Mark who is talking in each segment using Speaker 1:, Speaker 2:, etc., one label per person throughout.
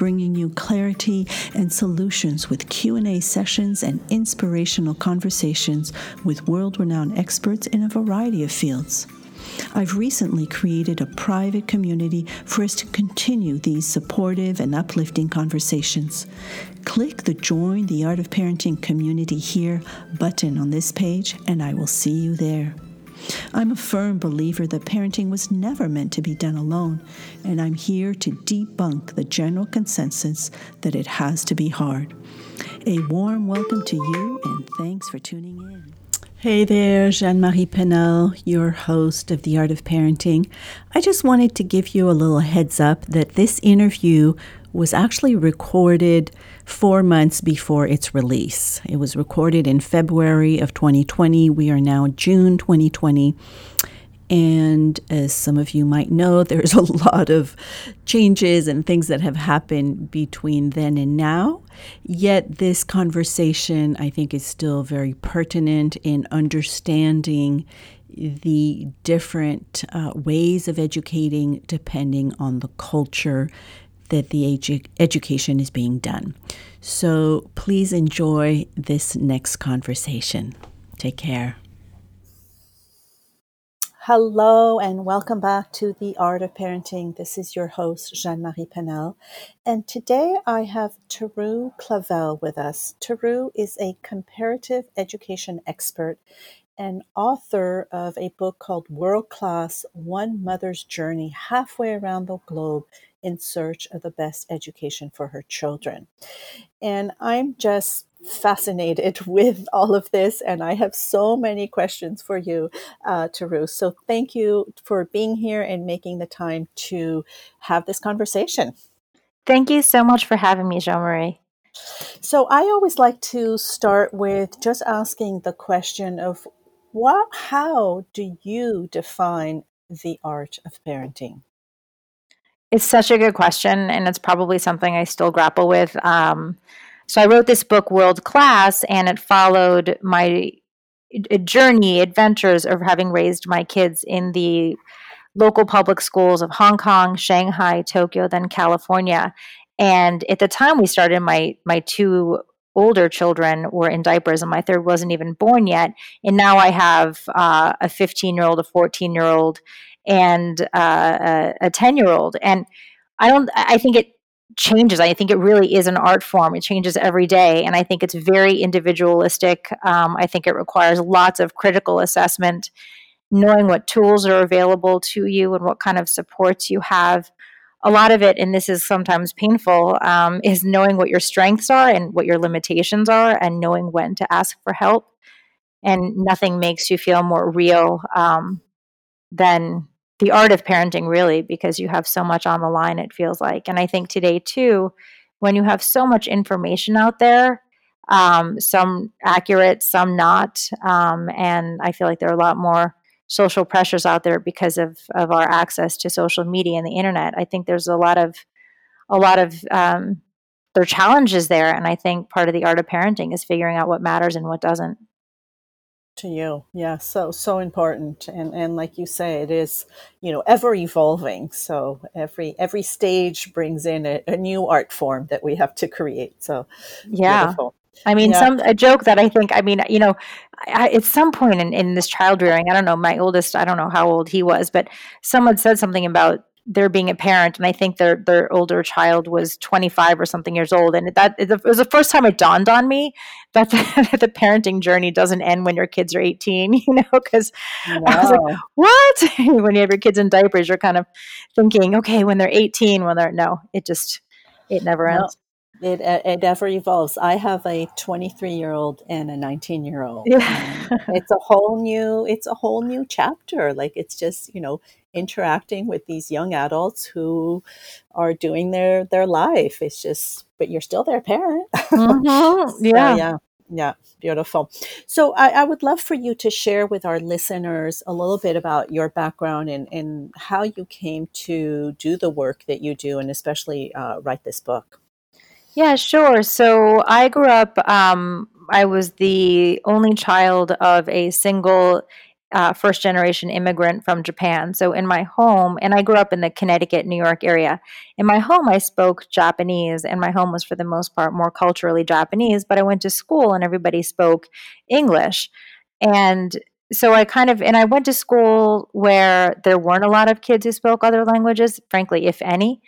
Speaker 1: bringing you clarity and solutions with Q&A sessions and inspirational conversations with world-renowned experts in a variety of fields. I've recently created a private community for us to continue these supportive and uplifting conversations. Click the Join the Art of Parenting Community Here button on this page, and I will see you there. I'm a firm believer that parenting was never meant to be done alone, and I'm here to debunk the general consensus that it has to be hard. A warm welcome to you, and thanks for tuning in. Hey there, Jeanne Marie Penel, your host of The Art of Parenting. I just wanted to give you a little heads up that this interview was actually recorded four months before its release. It was recorded in February of 2020. We are now June 2020. And as some of you might know, there's a lot of changes and things that have happened between then and now. Yet, this conversation, I think, is still very pertinent in understanding the different uh, ways of educating depending on the culture that the edu- education is being done. So please enjoy this next conversation. Take care. Hello and welcome back to The Art of Parenting. This is your host, Jeanne Marie Penel. And today I have Teru Clavel with us. Teru is a comparative education expert and author of a book called World Class One Mother's Journey Halfway Around the Globe in search of the best education for her children. And I'm just fascinated with all of this, and I have so many questions for you, uh, Teru. So thank you for being here and making the time to have this conversation.
Speaker 2: Thank you so much for having me, Jeanne Marie.
Speaker 1: So I always like to start with just asking the question of what, how do you define the art of parenting?
Speaker 2: It's such a good question, and it's probably something I still grapple with. Um, so I wrote this book, World Class, and it followed my journey, adventures of having raised my kids in the local public schools of Hong Kong, Shanghai, Tokyo, then California. And at the time we started, my my two older children were in diapers, and my third wasn't even born yet. And now I have uh, a 15 year old, a 14 year old, and uh, a 10 year old. And I don't, I think it changes. I think it really is an art form. It changes every day. And I think it's very individualistic. Um, I think it requires lots of critical assessment, knowing what tools are available to you and what kind of supports you have. A lot of it, and this is sometimes painful, um, is knowing what your strengths are and what your limitations are, and knowing when to ask for help. And nothing makes you feel more real um, than the art of parenting really because you have so much on the line it feels like. And i think today too when you have so much information out there um, some accurate some not um, and i feel like there are a lot more social pressures out there because of of our access to social media and the internet. I think there's a lot of a lot of um, there are challenges there and i think part of the art of parenting is figuring out what matters and what doesn't
Speaker 1: to you yeah so so important and and like you say it is you know ever evolving so every every stage brings in a, a new art form that we have to create so
Speaker 2: yeah beautiful. I mean, yeah. some a joke that I think. I mean, you know, I, at some point in, in this child rearing, I don't know. My oldest, I don't know how old he was, but someone said something about their being a parent, and I think their their older child was 25 or something years old, and that it was the first time it dawned on me that the, the parenting journey doesn't end when your kids are 18, you know, because wow. I was like, what? when you have your kids in diapers, you're kind of thinking, okay, when they're 18, when they're no, it just it never ends.
Speaker 1: It, it ever evolves. I have a 23 year old and a 19 year old. Yeah. it's a whole new, it's a whole new chapter. Like it's just, you know, interacting with these young adults who are doing their, their life. It's just, but you're still their parent.
Speaker 2: Mm-hmm. Yeah.
Speaker 1: so, yeah. Yeah, beautiful. So I, I, would love for you to share with our listeners a little bit about your background and, and how you came to do the work that you do, and especially uh, write this book.
Speaker 2: Yeah, sure. So I grew up, um, I was the only child of a single uh, first generation immigrant from Japan. So in my home, and I grew up in the Connecticut, New York area. In my home, I spoke Japanese, and my home was for the most part more culturally Japanese, but I went to school and everybody spoke English. And so I kind of, and I went to school where there weren't a lot of kids who spoke other languages, frankly, if any.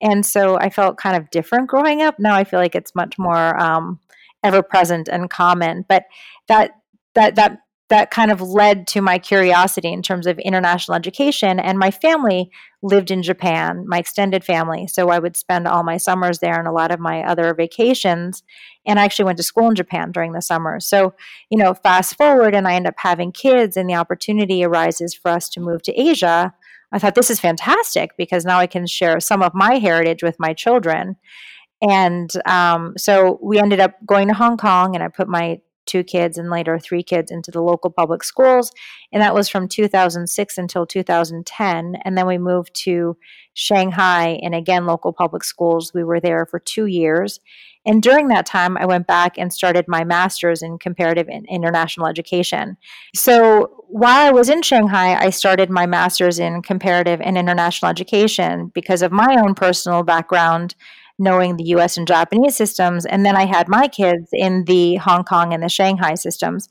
Speaker 2: And so I felt kind of different growing up. Now I feel like it's much more um, ever present and common. But that that that that kind of led to my curiosity in terms of international education. And my family lived in Japan, my extended family. So I would spend all my summers there and a lot of my other vacations. And I actually went to school in Japan during the summer. So, you know, fast forward and I end up having kids, and the opportunity arises for us to move to Asia. I thought this is fantastic because now I can share some of my heritage with my children. And um, so we ended up going to Hong Kong, and I put my two kids and later three kids into the local public schools. And that was from 2006 until 2010. And then we moved to Shanghai and again, local public schools. We were there for two years. And during that time, I went back and started my master's in comparative international education. So while I was in Shanghai, I started my master's in comparative and international education because of my own personal background knowing the US and Japanese systems. And then I had my kids in the Hong Kong and the Shanghai systems.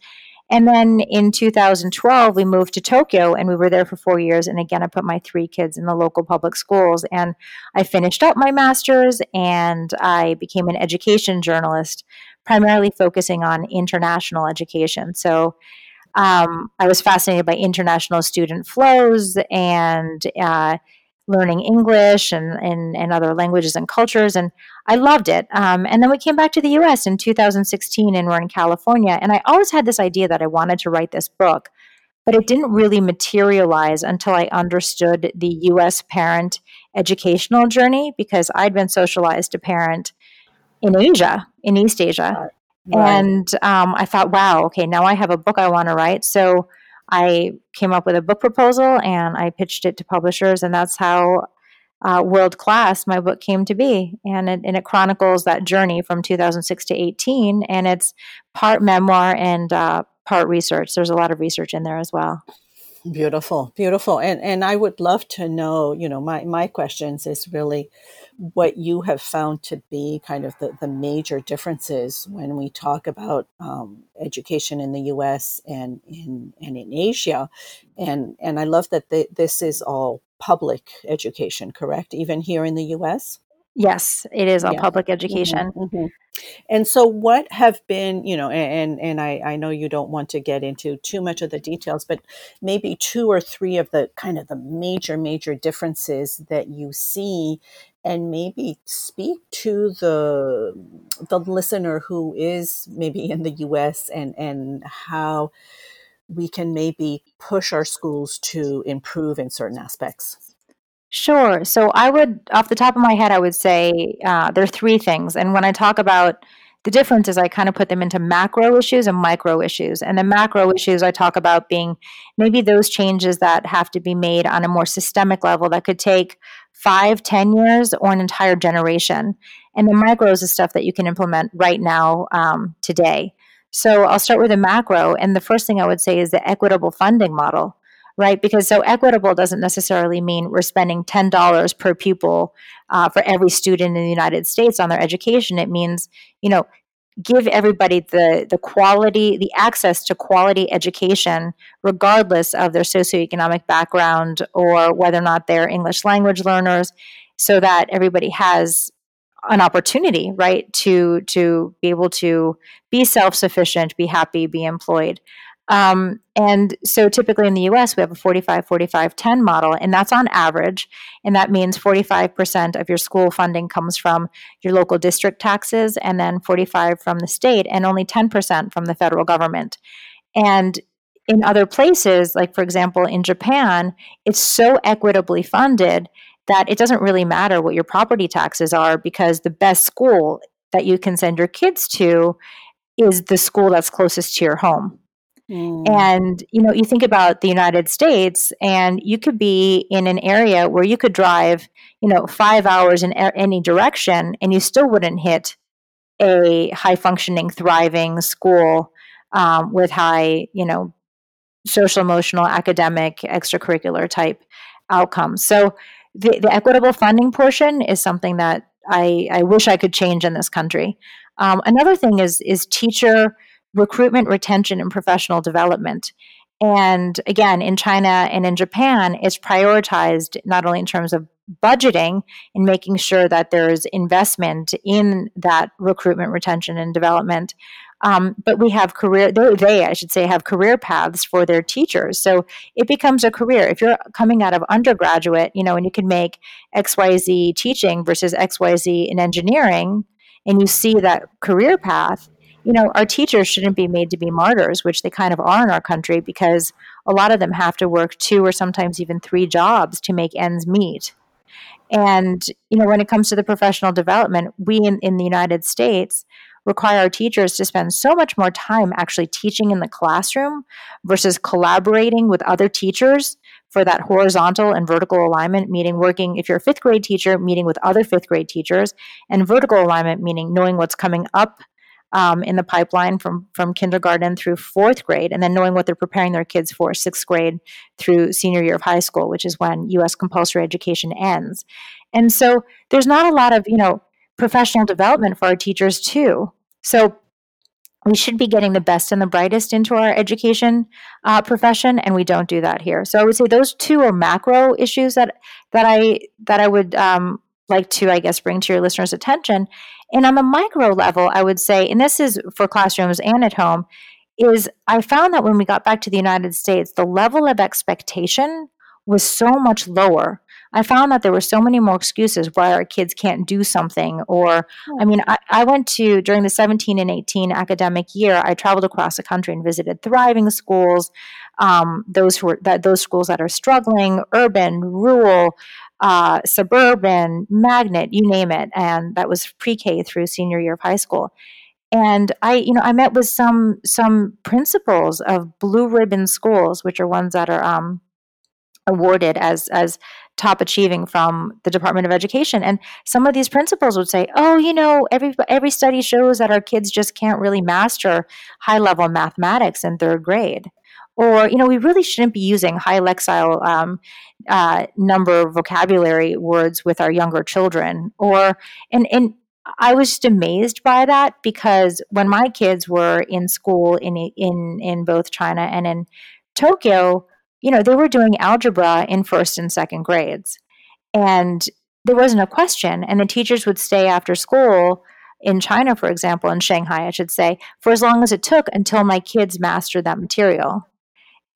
Speaker 2: And then in 2012, we moved to Tokyo and we were there for four years. And again, I put my three kids in the local public schools. And I finished up my master's and I became an education journalist, primarily focusing on international education. So um, I was fascinated by international student flows and uh, learning English and, and, and other languages and cultures. And I loved it. Um, and then we came back to the US in 2016 and we're in California. And I always had this idea that I wanted to write this book, but it didn't really materialize until I understood the US parent educational journey because I'd been socialized to parent in Asia, in East Asia. Right. And um, I thought, wow, okay, now I have a book I want to write. So I came up with a book proposal and I pitched it to publishers, and that's how uh, World Class, my book, came to be. And it, and it chronicles that journey from 2006 to 18, and it's part memoir and uh, part research. There's a lot of research in there as well.
Speaker 1: Beautiful, beautiful. And and I would love to know, you know, my my questions is really what you have found to be kind of the, the major differences when we talk about um, education in the U.S. and in and in Asia, and and I love that the, this is all public education, correct? Even here in the U.S.
Speaker 2: Yes, it is all yeah. public education. Mm-hmm, mm-hmm.
Speaker 1: And so, what have been, you know, and and I, I know you don't want to get into too much of the details, but maybe two or three of the kind of the major, major differences that you see, and maybe speak to the the listener who is maybe in the U.S. and and how we can maybe push our schools to improve in certain aspects.
Speaker 2: Sure. So I would, off the top of my head, I would say uh, there are three things. And when I talk about the difference is I kind of put them into macro issues and micro issues. And the macro issues I talk about being maybe those changes that have to be made on a more systemic level that could take five, ten years, or an entire generation. And the micros is stuff that you can implement right now, um, today. So I'll start with a macro. And the first thing I would say is the equitable funding model right? Because so equitable doesn't necessarily mean we're spending $10 per pupil uh, for every student in the United States on their education. It means, you know, give everybody the the quality the access to quality education regardless of their socioeconomic background or whether or not they're english language learners so that everybody has an opportunity right to to be able to be self-sufficient be happy be employed um, and so typically in the US, we have a 45 45 10 model, and that's on average. And that means 45% of your school funding comes from your local district taxes, and then 45 from the state, and only 10% from the federal government. And in other places, like for example in Japan, it's so equitably funded that it doesn't really matter what your property taxes are because the best school that you can send your kids to is the school that's closest to your home. Mm. And you know, you think about the United States, and you could be in an area where you could drive, you know, five hours in a- any direction, and you still wouldn't hit a high functioning, thriving school um, with high, you know, social, emotional, academic, extracurricular type outcomes. So the, the equitable funding portion is something that I, I wish I could change in this country. Um, another thing is is teacher recruitment, retention, and professional development. And again, in China and in Japan, it's prioritized not only in terms of budgeting and making sure that there's investment in that recruitment, retention, and development, um, but we have career, they, they, I should say, have career paths for their teachers. So it becomes a career. If you're coming out of undergraduate, you know, and you can make XYZ teaching versus XYZ in engineering, and you see that career path, you know, our teachers shouldn't be made to be martyrs, which they kind of are in our country because a lot of them have to work two or sometimes even three jobs to make ends meet. And, you know, when it comes to the professional development, we in, in the United States, require our teachers to spend so much more time actually teaching in the classroom versus collaborating with other teachers for that horizontal and vertical alignment, meaning working, if you're a fifth grade teacher, meeting with other fifth grade teachers, and vertical alignment, meaning knowing what's coming up um, in the pipeline from from kindergarten through fourth grade, and then knowing what they're preparing their kids for sixth grade through senior year of high school, which is when U.S. compulsory education ends. And so there's not a lot of you know professional development for our teachers too. So we should be getting the best and the brightest into our education uh, profession, and we don't do that here. So I would say those two are macro issues that that I that I would um, like to, I guess, bring to your listeners' attention. And on the micro level, I would say, and this is for classrooms and at home, is I found that when we got back to the United States, the level of expectation was so much lower I found that there were so many more excuses why our kids can't do something. Or, I mean, I, I went to, during the 17 and 18 academic year, I traveled across the country and visited thriving schools, um, those who are, that, those schools that are struggling, urban, rural, uh, suburban, magnet, you name it. And that was pre-K through senior year of high school and i you know i met with some some principals of blue ribbon schools which are ones that are um, awarded as as top achieving from the Department of Education. And some of these principals would say, "Oh, you know, every every study shows that our kids just can't really master high level mathematics in third grade." Or, you know, we really shouldn't be using high lexile um, uh, number vocabulary words with our younger children. Or, and, and I was just amazed by that because when my kids were in school in in in both China and in Tokyo, you know, they were doing algebra in first and second grades. And there wasn't a question. And the teachers would stay after school in China, for example, in Shanghai, I should say, for as long as it took until my kids mastered that material.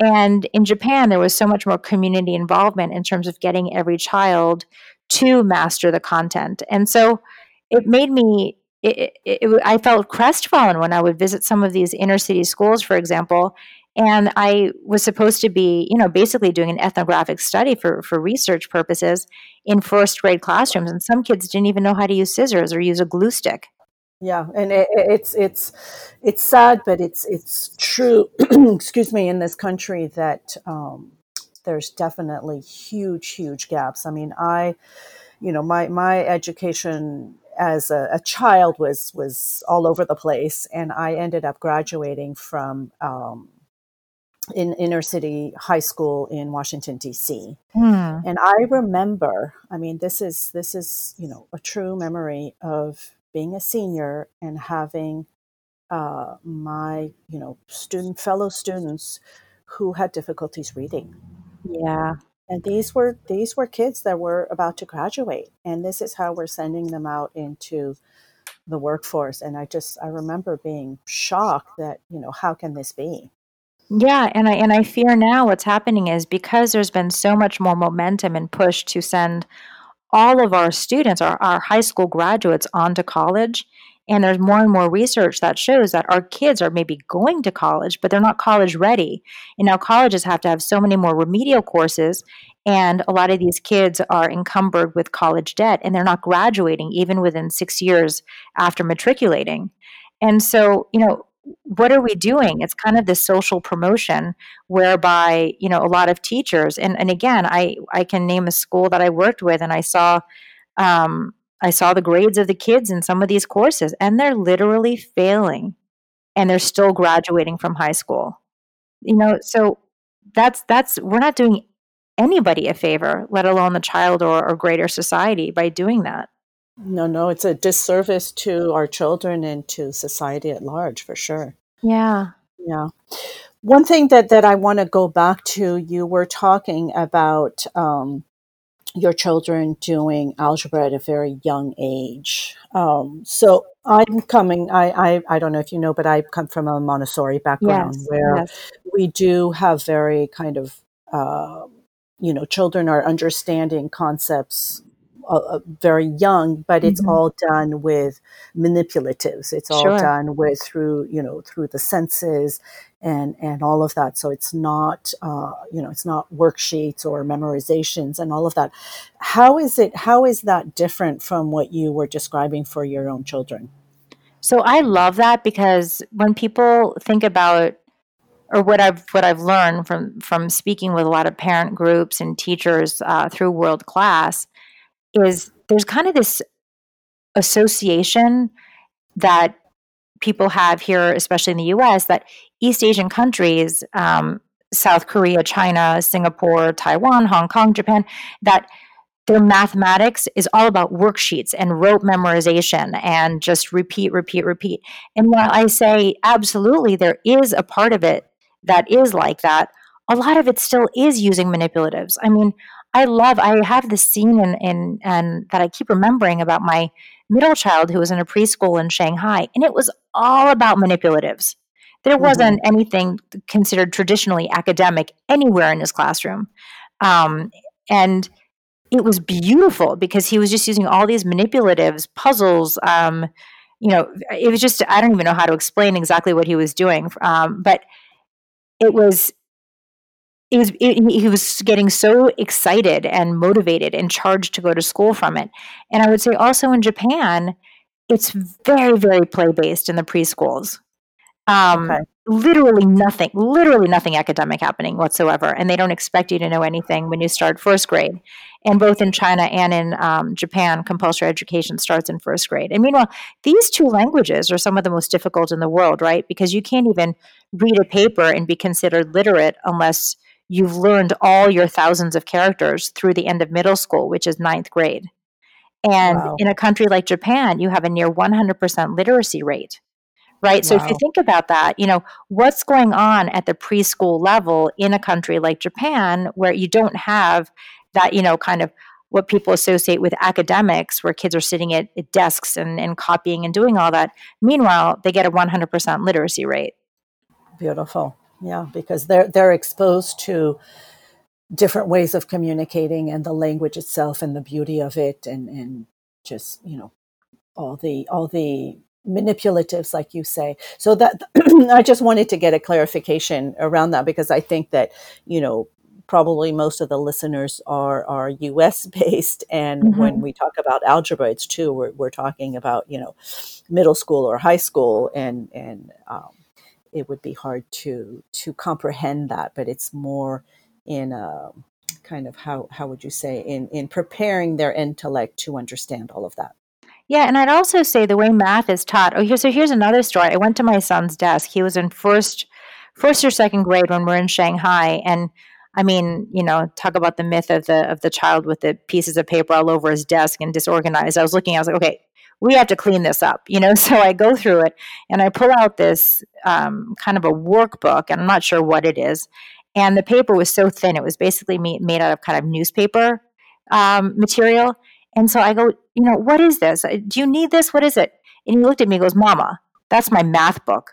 Speaker 2: And in Japan, there was so much more community involvement in terms of getting every child to master the content. And so it made me, it, it, it, I felt crestfallen when I would visit some of these inner city schools, for example, and I was supposed to be, you know, basically doing an ethnographic study for, for research purposes in first grade classrooms. And some kids didn't even know how to use scissors or use a glue stick.
Speaker 1: Yeah, and it, it's it's it's sad, but it's it's true. excuse me, in this country that um, there's definitely huge, huge gaps. I mean, I, you know, my my education as a, a, child was was all over the place, and I ended up graduating from um, in inner city high school in Washington D.C. Hmm. And I remember, I mean, this is this is you know a true memory of being a senior and having uh, my you know student fellow students who had difficulties reading.
Speaker 2: Yeah.
Speaker 1: And these were these were kids that were about to graduate, and this is how we're sending them out into the workforce. And I just I remember being shocked that you know how can this be?
Speaker 2: Yeah, and I and I fear now what's happening is because there's been so much more momentum and push to send all of our students, our, our high school graduates, onto college. And there's more and more research that shows that our kids are maybe going to college, but they're not college ready. And now colleges have to have so many more remedial courses. And a lot of these kids are encumbered with college debt and they're not graduating even within six years after matriculating. And so, you know, what are we doing? It's kind of this social promotion whereby, you know, a lot of teachers, and, and again, I, I can name a school that I worked with and I saw, um, I saw the grades of the kids in some of these courses and they're literally failing and they're still graduating from high school. You know, so that's, that's, we're not doing anybody a favor, let alone the child or, or greater society by doing that.
Speaker 1: No, no, it's a disservice to our children and to society at large, for sure.
Speaker 2: Yeah.
Speaker 1: Yeah. One thing that, that I want to go back to, you were talking about um, your children doing algebra at a very young age. Um, so I'm coming, I, I, I don't know if you know, but I come from a Montessori background
Speaker 2: Yes.
Speaker 1: where
Speaker 2: Yes.
Speaker 1: we do have very kind of, uh, you know, children are understanding concepts uh, very young, but it's
Speaker 2: Mhm.
Speaker 1: all done with manipulatives. It's all
Speaker 2: Sure.
Speaker 1: done with through, you know, through the senses and and all of that. So it's not, uh, you know, it's not worksheets or memorizations and all of that. How is it? How is that different from what you were describing for your own children?
Speaker 2: So I love that because when people think about or what I've what I've learned from from speaking with a lot of parent groups and teachers uh, through World Class is there's kind of this association that people have here, especially in the U.S., that East Asian countries, um, South Korea, China, Singapore, Taiwan, Hong Kong, Japan, that their mathematics is all about worksheets and rote memorization and just repeat, repeat, repeat. And while I say absolutely there is a part of it that is like that, a lot of it still is using manipulatives. I mean, I love I have this scene in, in and that I keep remembering about my middle child who was in a preschool in Shanghai, and it was all about manipulatives. There
Speaker 1: Mm-hmm.
Speaker 2: wasn't anything considered traditionally academic anywhere in his classroom. Um, and it was beautiful because he was just using all these manipulatives, puzzles. Um, you know, it was just I don't even know how to explain exactly what he was doing, um, but it was. It was, it, he was getting so excited and motivated and charged to go to school from it. And I would say also in Japan, it's very, very play based in the preschools. Um,
Speaker 1: Okay.
Speaker 2: Literally nothing, literally nothing academic happening whatsoever. And they don't expect you to know anything when you start first grade. And both in China and in um, Japan, compulsory education starts in first grade. And meanwhile, these two languages are some of the most difficult in the world, right? Because you can't even read a paper and be considered literate unless you've learned all your thousands of characters through the end of middle school, which is ninth grade. And
Speaker 1: Wow.
Speaker 2: in a country like Japan, you have a near 100% literacy rate right? So if you think about that, you know, what's going on at the preschool level in a country like Japan where you don't have that, you know, kind of what people associate with academics where kids are sitting at, at desks and, and copying and doing all that. Meanwhile, they get a 100% literacy rate.
Speaker 1: Beautiful. Yeah, because they're they're exposed to different ways of communicating and the language itself and the beauty of it and and just, you know, all the all the manipulatives like you say. So that I just wanted to get a clarification around that because I think that, you know, probably most of the listeners are are US based and when
Speaker 2: Mhm.
Speaker 1: we talk about algebra it's too we're we're talking about, you know, middle school or high school and and um it would be hard to to comprehend that but it's more in a kind of how how would you say in in preparing their intellect to understand all of that
Speaker 2: Yeah, and I'd also say the way math is taught. Oh, here, so here's another story. I went to my son's desk. He was in first, first or second grade when we're in Shanghai, and I mean, you know, talk about the myth of the of the child with the pieces of paper all over his desk and disorganized. I was looking. I was like, okay, we have to clean this up, you know. So I go through it and I pull out this um, kind of a workbook, and I'm not sure what it is. And the paper was so thin; it was basically made, out of kind of newspaper um, material. And so I go, you know, what is this? Do you need this? What is it? And he looked at me and goes, Mama, that's my math book.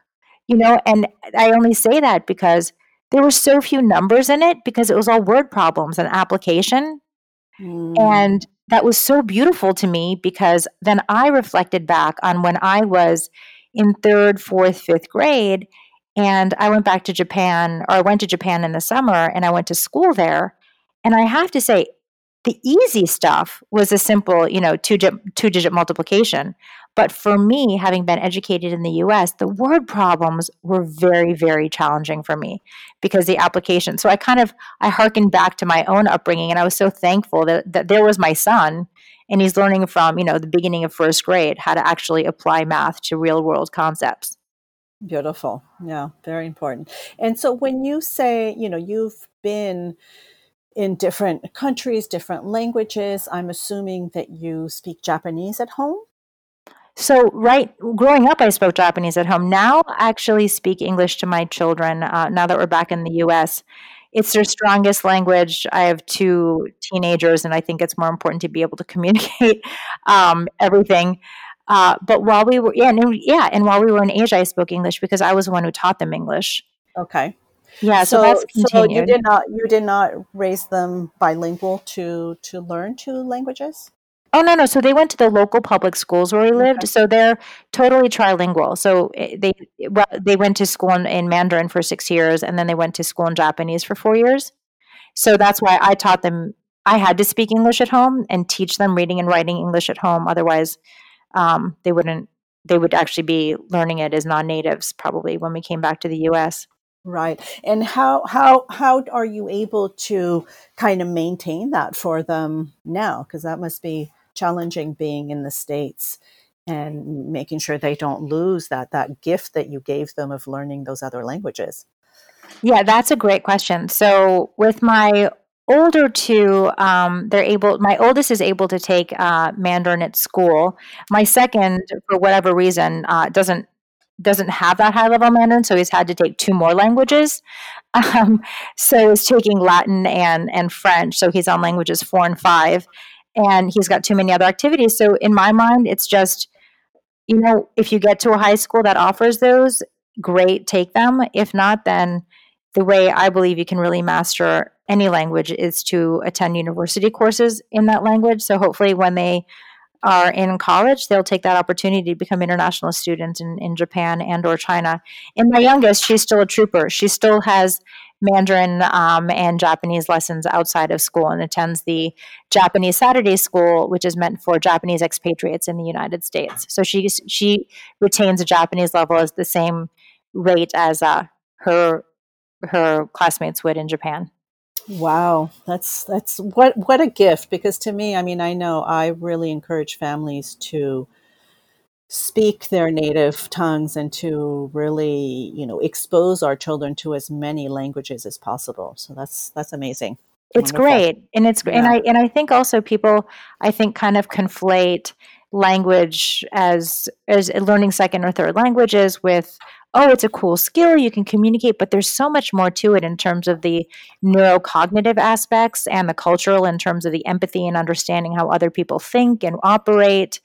Speaker 2: You know, and I only say that because there were so few numbers in it because it was all word problems and application.
Speaker 1: Mm,
Speaker 2: And that was so beautiful to me because then I reflected back on when I was in third, fourth, fifth grade. And I went back to Japan, or I went to Japan in the summer and I went to school there. And I have to say, the easy stuff was a simple, you know, two, two digit multiplication. But for me, having been educated in the US, the word problems were very, very challenging for me because the application. So I kind of I harkened back to my own upbringing and I was so thankful that, that there was my son and he's learning from, you know, the beginning of first grade how to actually apply math to real world concepts.
Speaker 1: Beautiful. Yeah, very important. And so when you say, you know, you've been in different countries, different languages, I'm assuming that you speak Japanese at home?
Speaker 2: So, right, growing up, I spoke Japanese at home. Now, I actually speak English to my children. Uh, now that we're back in the U.S., it's their strongest language. I have two teenagers, and I think it's more important to be able to communicate um, everything. Uh, but while we were, yeah, and, yeah, and while we were in Asia, I spoke English because I was the one who taught them English.
Speaker 1: Okay.
Speaker 2: Yeah, so, so that's continued.
Speaker 1: So you did not you did not raise them bilingual to to learn two languages.
Speaker 2: Oh no, no. So they went to the local public schools where we lived. Okay. So they're totally trilingual. So eh, they well, they went to school in, in, Mandarin for six years, and then they went to school in Japanese for four years. So that's why I taught them. I had to speak English at home and teach them reading and writing English at home. Otherwise, um, they wouldn't. They would actually be learning it as non-natives probably when we came back to the U.S.
Speaker 1: Right. And how how how are you able to kind of maintain that for them now? Because that must be challenging being in the states and making sure they don't lose that that gift that you gave them of learning those other languages.
Speaker 2: Yeah that's a great question. So with my older two um, they're able my oldest is able to take uh, mandarin at school. My second for whatever reason uh, doesn't doesn't have that high level mandarin so he's had to take two more languages. Um, so he's taking latin and and french so he's on languages four and five and he's got too many other activities. So in my mind, it's just, you know, if you get to a high school that offers those, great, take them. If not, then the way I believe you can really master any language is to attend university courses in that language. So hopefully, when they are in college, they'll take that opportunity to become international students in, in Japan and or China. And my youngest, she's still a trooper. She still has Mandarin um, and Japanese lessons outside of school and attends the Japanese Saturday School, which is meant for Japanese expatriates in the United States. So she she retains a Japanese level as the same rate as uh, her her classmates would in Japan.
Speaker 1: Wow, that's that's what what a gift because to me, I mean, I know I really encourage families to speak their native tongues and to really you know expose our children to as many languages as possible so that's that's amazing
Speaker 2: it's Wonderful. great and it's yeah. and i and i think also people i think kind of conflate language as as learning second or third languages with oh it's a cool skill you can communicate but there's so much more to it in terms of the neurocognitive aspects and the cultural in terms of the empathy and understanding how other people think and operate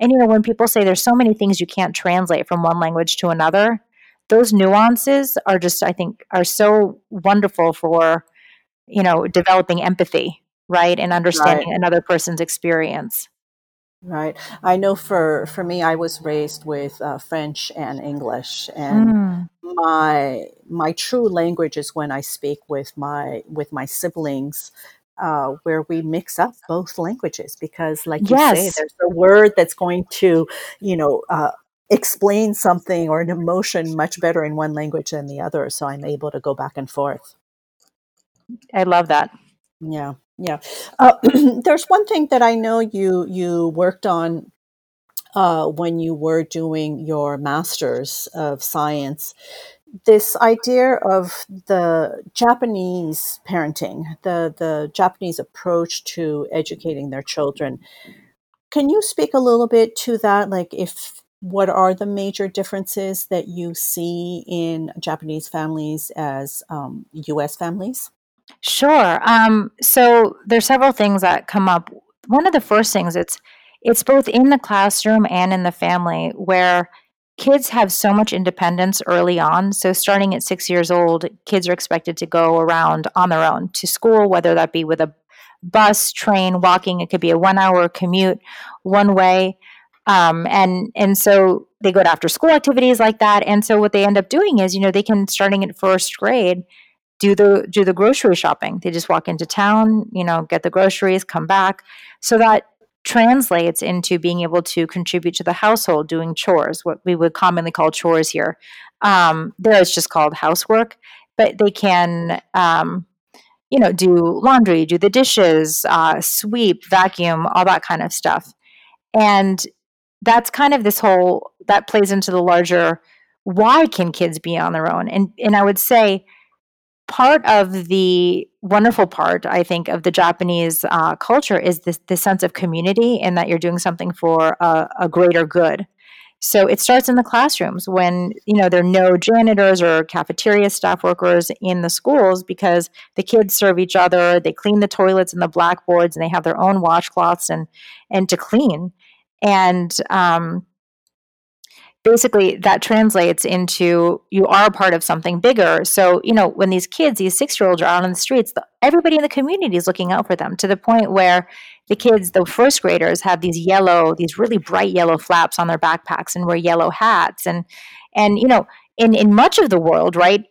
Speaker 2: and, you know, when people say there's so many things you can't translate from one language to another, those nuances are just, I think, are so wonderful for, you know, developing empathy, right? And understanding right. another person's experience.
Speaker 1: Right. I know for, for me, I was raised with uh, French and English, and mm. my my true language is when I speak with my with my siblings uh, where we mix up both languages because, like you yes. say, there's a word that's going to, you know, uh, explain something or an emotion much better in one language than the other. So I'm able to go back and forth.
Speaker 2: I love that.
Speaker 1: Yeah, yeah. Uh, there's one thing that I know you you worked on uh, when you were doing your master's of science this idea of the Japanese parenting, the, the Japanese approach to educating their children. Can you speak a little bit to that? Like, if what are the major differences that you see in Japanese families as um, U.S. families?
Speaker 2: Sure. Um, so there's several things that come up. One of the first things it's it's both in the classroom and in the family where kids have so much independence early on. So, starting at six years old, kids are expected to go around on their own to school, whether that be with a bus, train, walking. It could be a one hour commute one way. Um, and and so they go to after school activities like that. And so what they end up doing is, you know, they can starting at first grade do the do the grocery shopping. They just walk into town, you know, get the groceries, come back. So that translates into being able to contribute to the household, doing chores, what we would commonly call chores here. Um, there it's just called housework, but they can, um, you know, do laundry, do the dishes, uh, sweep, vacuum, all that kind of stuff. And that's kind of this whole that plays into the larger why can kids be on their own? And and I would say part of the wonderful part I think of the Japanese uh, culture is this this sense of community and that you're doing something for a, a greater good. So it starts in the classrooms when you know there are no janitors or cafeteria staff workers in the schools because the kids serve each other, they clean the toilets and the blackboards, and they have their own washcloths and and to clean. And um, basically that translates into you are a part of something bigger. So you know when these kids these six year olds are out on the streets the, everybody in the community is looking out for them to the point where the kids the first graders have these yellow these really bright yellow flaps on their backpacks and wear yellow hats. And and you know in in much of the world right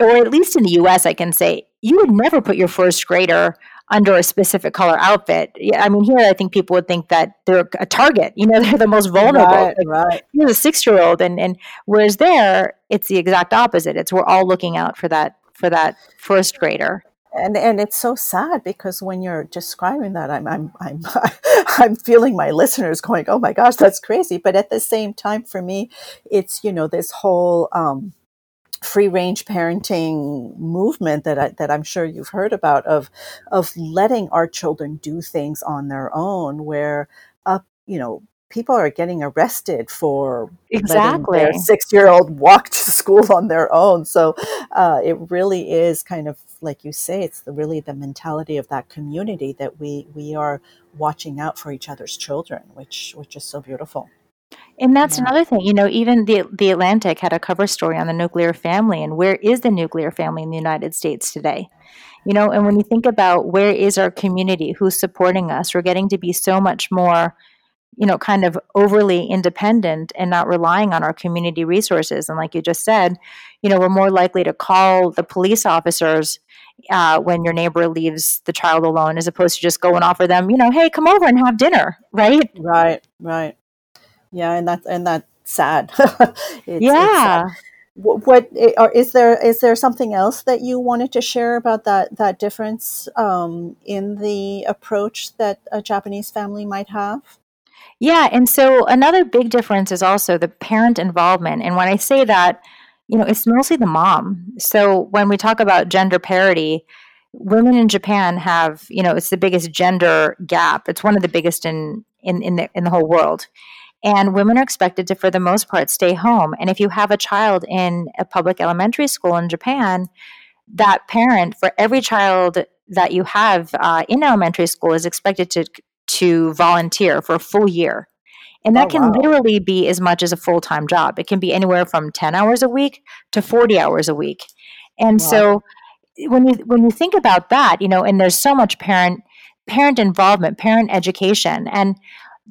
Speaker 2: or at least in the us i can say you would never put your first grader under a specific color outfit. Yeah, I mean, here I think people would think that they're a target. You know, they're the most vulnerable.
Speaker 1: Right, like, right.
Speaker 2: You're a six year old, and and whereas there, it's the exact opposite. It's we're all looking out for that for that first grader.
Speaker 1: And and it's so sad because when you're describing that, I'm I'm I'm I'm feeling my listeners going, oh my gosh, that's crazy. But at the same time, for me, it's you know this whole. Um, free range parenting movement that I, that I'm sure you've heard about of of letting our children do things on their own where up you know people are getting arrested for
Speaker 2: exactly
Speaker 1: their six year old walk to school on their own. So uh, it really is kind of like you say it's the, really the mentality of that community that we we are watching out for each other's children which which is so beautiful
Speaker 2: and that's yeah. another thing, you know, even the the Atlantic had a cover story on the nuclear family and where is the nuclear family in the United States today? You know, and when you think about where is our community, who's supporting us, we're getting to be so much more, you know, kind of overly independent and not relying on our community resources. And like you just said, you know, we're more likely to call the police officers uh, when your neighbor leaves the child alone as opposed to just go and offer them, you know, hey, come over and have dinner, right?
Speaker 1: Right, right yeah and that's and that's sad.
Speaker 2: It's, yeah it's sad.
Speaker 1: what is there is there something else that you wanted to share about that that difference um, in the approach that a japanese family might have?
Speaker 2: Yeah and so another big difference is also the parent involvement. And when i say that you know it's mostly the mom. So when we talk about gender parity women in japan have you know it's the biggest gender gap. It's one of the biggest in in in the, in the whole world and women are expected to, for the most part, stay home. And if you have a child in a public elementary school in Japan, that parent, for every child that you have uh, in elementary school, is expected to to volunteer for a full year. And that oh, can wow. literally be as much as a full time job. It can be anywhere from 10 hours a week to 40 hours a week. And wow. so when you when you think about that, you know, and there's so much parent parent involvement, parent education, and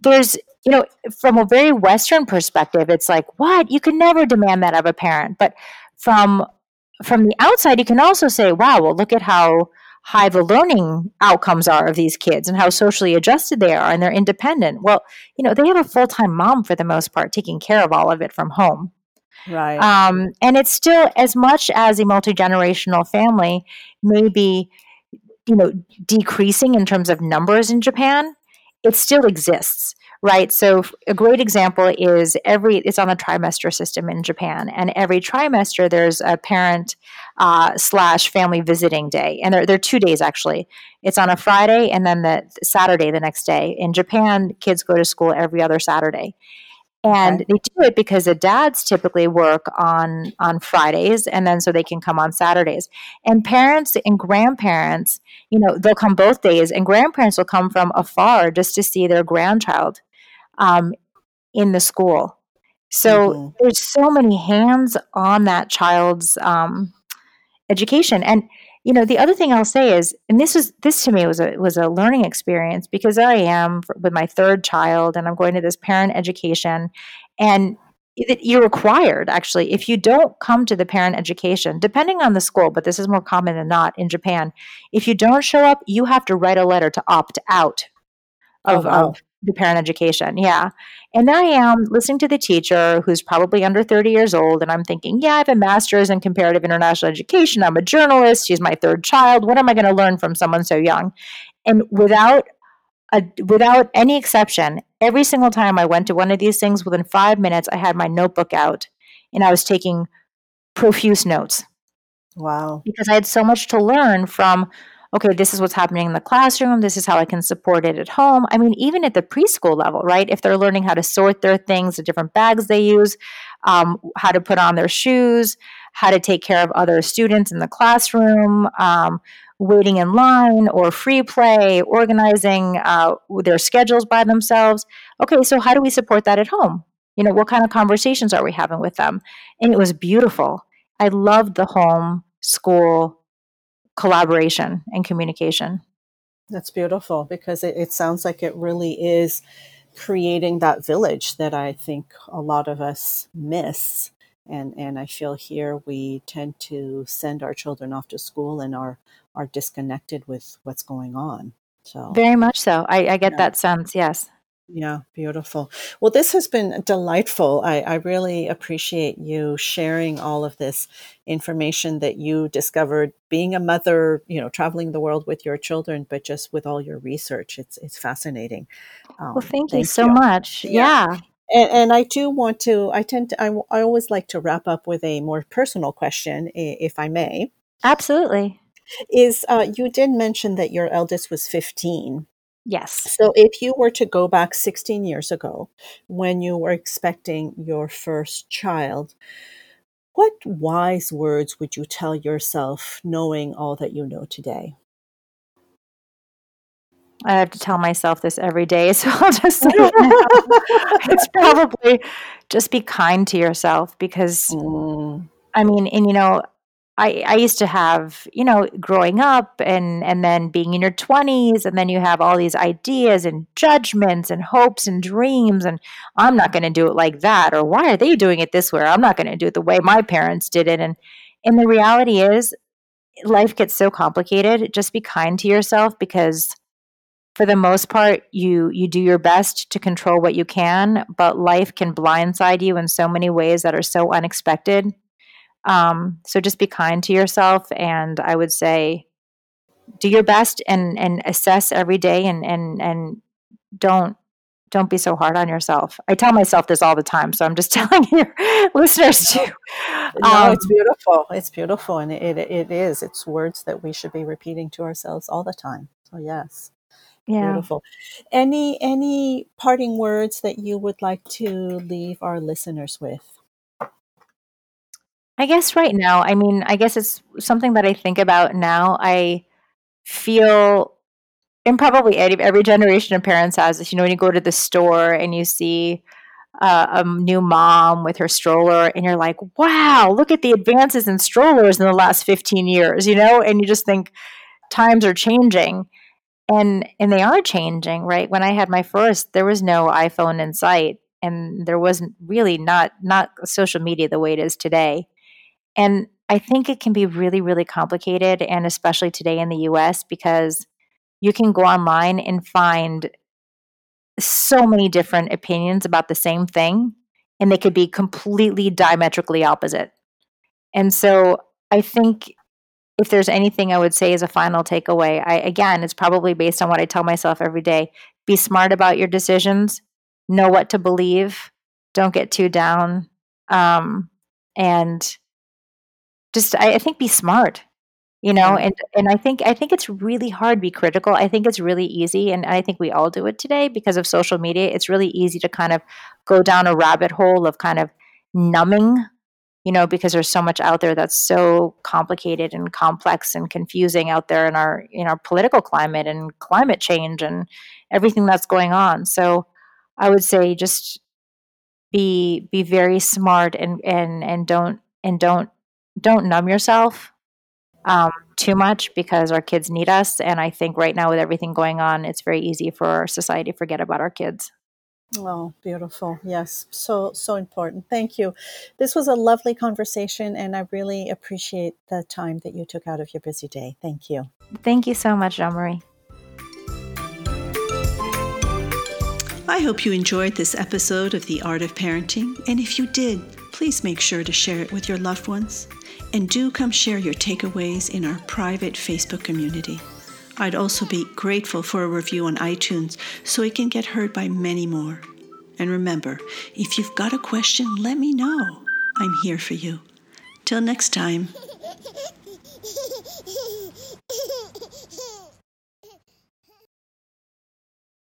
Speaker 2: there's you know, from a very Western perspective, it's like, what? You can never demand that of a parent. But from from the outside, you can also say, wow, well, look at how high the learning outcomes are of these kids and how socially adjusted they are and they're independent. Well, you know, they have a full time mom for the most part taking care of all of it from home.
Speaker 1: Right.
Speaker 2: Um, and it's still as much as a multi generational family may be, you know, decreasing in terms of numbers in Japan, it still exists right? So a great example is every it's on the trimester system in Japan, and every trimester there's a parent uh, slash family visiting day, and there there are two days actually. It's on a Friday and then the Saturday the next day. In Japan, kids go to school every other Saturday. And they do it because the dads typically work on on Fridays and then so they can come on Saturdays. And parents and grandparents, you know, they'll come both days and grandparents will come from afar just to see their grandchild um, in the school. So mm-hmm. there's so many hands on that child's um, education. And you know, the other thing I'll say is, and this was this to me was a was a learning experience because I am with my third child, and I'm going to this parent education, and you're required actually if you don't come to the parent education depending on the school but this is more common than not in japan if you don't show up you have to write a letter to opt out of, oh, wow. of the parent education. Yeah. And there I am listening to the teacher who's probably under 30 years old. And I'm thinking, yeah, I have a master's in comparative international education. I'm a journalist. She's my third child. What am I going to learn from someone so young? And without a, without any exception, every single time I went to one of these things, within five minutes, I had my notebook out and I was taking profuse notes.
Speaker 1: Wow.
Speaker 2: Because I had so much to learn from okay, this is what's happening in the classroom. This is how I can support it at home. I mean, even at the preschool level, right? If they're learning how to sort their things, the different bags they use, um, how to put on their shoes, how to take care of other students in the classroom, um, waiting in line or free play, organizing uh, their schedules by themselves. Okay, so how do we support that at home? You know, what kind of conversations are we having with them? And it was beautiful. I loved the home school collaboration and communication.
Speaker 1: That's beautiful because it, it sounds like it really is creating that village that I think a lot of us miss. And, and I feel here we tend to send our children off to school and are, are disconnected with what's going on. So
Speaker 2: very much so. I, I get yeah. that sense. Yes.
Speaker 1: Yeah, beautiful. Well, this has been delightful. I, I, really appreciate you sharing all of this information that you discovered being a mother, you know, traveling the world with your children, but just with all your research. It's it's fascinating.
Speaker 2: Um, well, thank, thank you so you. much. Yeah. yeah.
Speaker 1: And, and, I do want to, I tend to, I, I always like to wrap up with a more personal question, if I may.
Speaker 2: Absolutely.
Speaker 1: Is uh, you did mention that your eldest was 15
Speaker 2: Yes.
Speaker 1: So if you were to go back 16 years ago when you were expecting your first child, what wise words would you tell yourself knowing all that you know today?
Speaker 2: I have to tell myself this every day, so I'll just say it it's probably just be kind to yourself because mm. I mean, and you know, I, I used to have, you know, growing up and and then being in your 20s and then you have all these ideas and judgments and hopes and dreams and I'm not going to do it like that or why are they doing it this way? I'm not going to do it the way my parents did it and and the reality is life gets so complicated. Just be kind to yourself because for the most part you you do your best to control what you can, but life can blindside you in so many ways that are so unexpected um, so just be kind to yourself, and I would say, do your best and and assess every day, and and and don't don't be so hard on yourself. I tell myself this all the time, so I'm just telling your listeners too.
Speaker 1: No, um, it's beautiful. It's beautiful, and it, it it is. It's words that we should be repeating to ourselves all the time. So yes, yeah. beautiful. Any any parting words that you would like to leave our listeners with?
Speaker 2: I guess right now, I mean, I guess it's something that I think about now. I feel, and probably every, every generation of parents has this, you know, when you go to the store and you see uh, a new mom with her stroller and you're like, wow, look at the advances in strollers in the last 15 years, you know, and you just think times are changing. And and they are changing, right? When I had my first, there was no iPhone in sight and there wasn't really not not social media the way it is today. And I think it can be really, really complicated, and especially today in the US, because you can go online and find so many different opinions about the same thing, and they could be completely diametrically opposite. And so I think if there's anything I would say as a final takeaway, I again, it's probably based on what I tell myself every day. Be smart about your decisions, know what to believe, don't get too down, um, and just I, I think be smart you know and and i think i think it's really hard to be critical. I think it's really easy and i think we all do it today because of social media. It's really easy to kind of go down a rabbit hole of kind of numbing you know because there's so much out there that's so complicated and complex and confusing out there in our in our political climate and climate change and everything that's going on. So i would say just be be very smart and and and don't and don't don't numb yourself um, too much because our kids need us. And I think right now, with everything going on, it's very easy for our society to forget about our kids.
Speaker 1: Oh, beautiful. Yes. So, so important. Thank you. This was a lovely conversation, and I really appreciate the time that you took out of your busy day. Thank you.
Speaker 2: Thank you so much, Jeanne Marie.
Speaker 1: I hope you enjoyed this episode of The Art of Parenting, and if you did, please make sure to share it with your loved ones. And do come share your takeaways in our private Facebook community. I'd also be grateful for a review on iTunes so it can get heard by many more. And remember, if you've got a question, let me know. I'm here for you. Till next time.